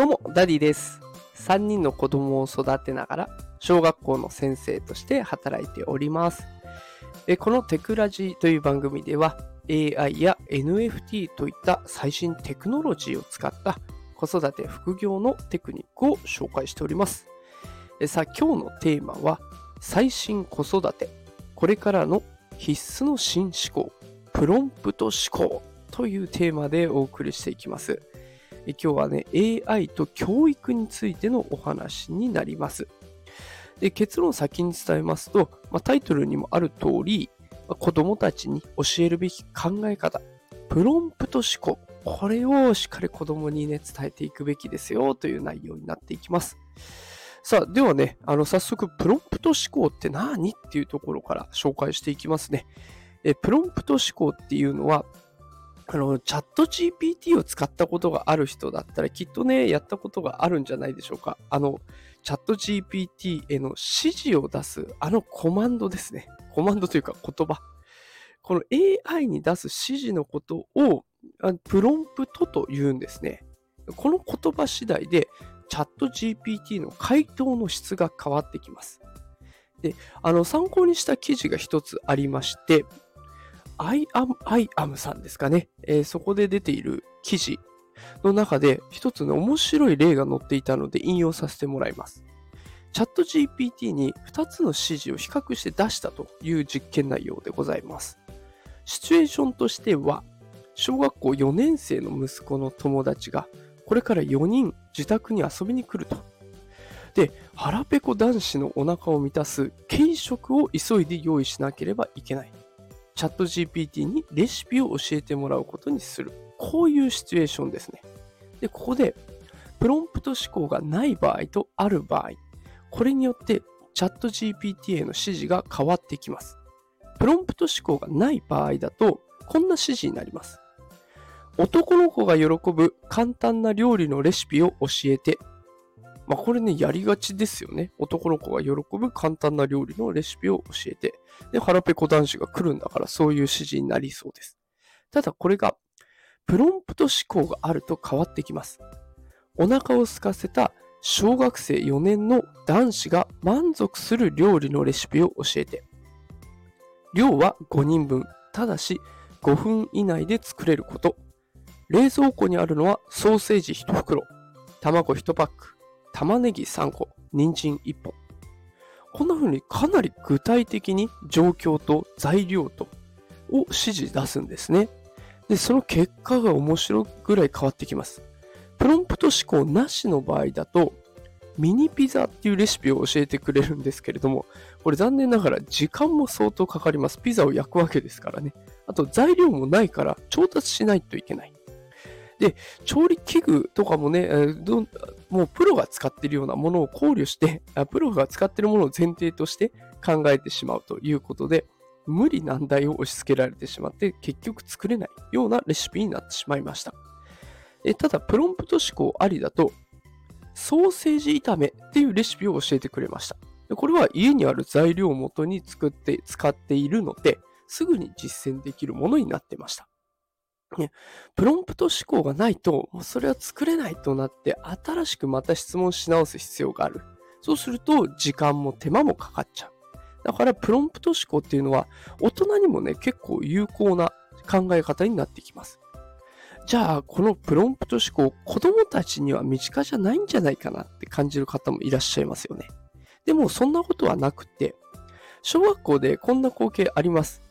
どうも、ダディです。3人の子供を育てながら、小学校の先生として働いております。えこのテクラジという番組では、AI や NFT といった最新テクノロジーを使った子育て副業のテクニックを紹介しております。えさあ、今日のテーマは、最新子育て、これからの必須の新思考、プロンプト思考というテーマでお送りしていきます。今日はね、AI と教育についてのお話になります。で結論を先に伝えますと、まあ、タイトルにもある通り、まあ子供たちに教えるべき考え方、プロンプト思考、これをしっかり子供にね、伝えていくべきですよという内容になっていきます。さあ、ではね、あの、早速、プロンプト思考って何っていうところから紹介していきますね。えプロンプト思考っていうのは、あの、チャット GPT を使ったことがある人だったら、きっとね、やったことがあるんじゃないでしょうか。あの、チャット GPT への指示を出す、あのコマンドですね。コマンドというか言葉。この AI に出す指示のことを、プロンプトと言うんですね。この言葉次第で、チャット GPT の回答の質が変わってきます。で、あの、参考にした記事が一つありまして、I am, I am さんですかね。えーそこで出ている記事の中で一つの面白い例が載っていたので引用させてもらいます。チャット GPT に2つの指示を比較して出したという実験内容でございます。シチュエーションとしては、小学校4年生の息子の友達がこれから4人自宅に遊びに来ると。で、腹ペコ男子のお腹を満たす軽食を急いで用意しなければいけない。チャット GPT にレシピを教えてもらうことにする。こういうシチュエーションですね。で、ここで、プロンプト思考がない場合とある場合、これによってチャット GPT への指示が変わってきます。プロンプト思考がない場合だと、こんな指示になります。男の子が喜ぶ簡単な料理のレシピを教えて。まあこれね、やりがちですよね。男の子が喜ぶ簡単な料理のレシピを教えて。で、腹ペコ男子が来るんだからそういう指示になりそうです。ただこれが、プロンプト思考があると変わってきます。お腹を空かせた小学生4年の男子が満足する料理のレシピを教えて。量は5人分、ただし5分以内で作れること。冷蔵庫にあるのはソーセージ1袋、卵1パック、玉ねぎ3個、人参1本。こんな風にかなり具体的に状況と材料とを指示出すんですね。で、その結果が面白いぐらい変わってきます。プロンプト思考なしの場合だと、ミニピザっていうレシピを教えてくれるんですけれども、これ残念ながら時間も相当かかります。ピザを焼くわけですからね。あと材料もないから調達しないといけない。で、調理器具とかもね、もうプロが使っているようなものを考慮して、プロが使っているものを前提として考えてしまうということで、無理難題を押し付けられてしまって、結局作れないようなレシピになってしまいました。ただ、プロンプト思考ありだと、ソーセージ炒めっていうレシピを教えてくれました。これは家にある材料をもとに作って使っているので、すぐに実践できるものになってました。ねプロンプト思考がないと、もうそれは作れないとなって、新しくまた質問し直す必要がある。そうすると、時間も手間もかかっちゃう。だから、プロンプト思考っていうのは、大人にもね、結構有効な考え方になってきます。じゃあ、このプロンプト思考、子供たちには身近じゃないんじゃないかなって感じる方もいらっしゃいますよね。でも、そんなことはなくて、小学校でこんな光景あります。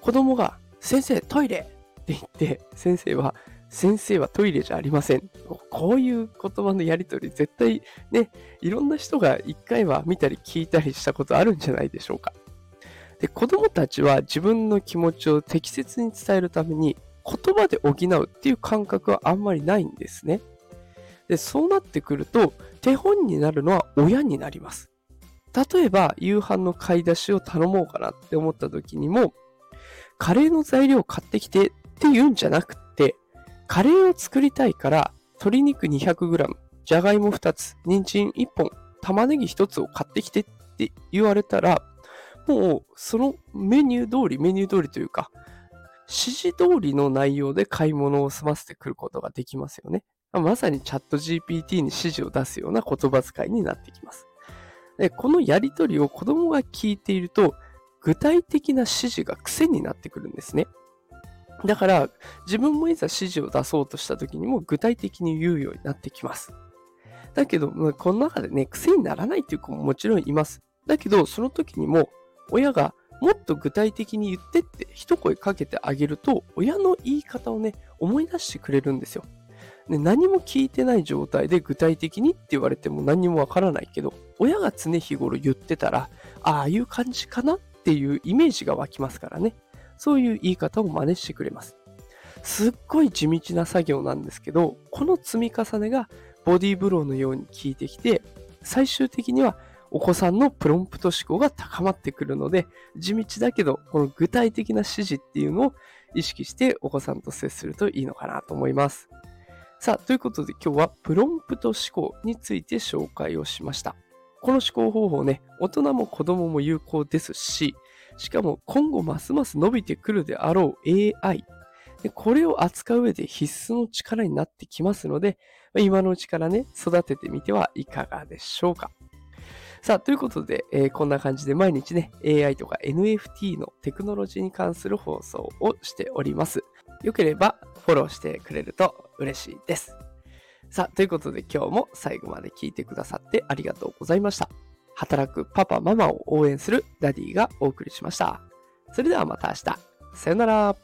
子供が、先生、トイレって言って、先生は、先生はトイレじゃありません。こういう言葉のやりとり、絶対ね、いろんな人が一回は見たり聞いたりしたことあるんじゃないでしょうか。で、子供たちは自分の気持ちを適切に伝えるために、言葉で補うっていう感覚はあんまりないんですね。で、そうなってくると、手本になるのは親になります。例えば、夕飯の買い出しを頼もうかなって思った時にも、カレーの材料を買ってきてって言うんじゃなくて、カレーを作りたいから、鶏肉 200g、じゃがいも2つ、人参1本、玉ねぎ1つを買ってきてって言われたら、もうそのメニュー通り、メニュー通りというか、指示通りの内容で買い物を済ませてくることができますよね。まさにチャット GPT に指示を出すような言葉遣いになってきます。でこのやりとりを子供が聞いていると、具体的な指示が癖になってくるんですね。だから、自分もいざ指示を出そうとした時にも具体的に言うようになってきます。だけど、この中でね、癖にならないっていう子ももちろんいます。だけど、その時にも、親がもっと具体的に言ってって一声かけてあげると、親の言い方をね、思い出してくれるんですよ。で何も聞いてない状態で具体的にって言われても何もわからないけど、親が常日頃言ってたら、ああいう感じかなっていうイメージが湧きますからね。そういう言い方を真似してくれます。すっごい地道な作業なんですけど、この積み重ねがボディーブローのように効いてきて、最終的にはお子さんのプロンプト思考が高まってくるので、地道だけど、この具体的な指示っていうのを意識してお子さんと接するといいのかなと思います。さあ、ということで今日はプロンプト思考について紹介をしました。この思考方法ね、大人も子供も有効ですし、しかも今後ますます伸びてくるであろう AI。これを扱う上で必須の力になってきますので、今のうちからね、育ててみてはいかがでしょうか。さあ、ということで、えー、こんな感じで毎日ね、AI とか NFT のテクノロジーに関する放送をしております。よければフォローしてくれると嬉しいです。さあ、ということで今日も最後まで聞いてくださってありがとうございました。働くパパママを応援するダディがお送りしました。それではまた明日。さよなら。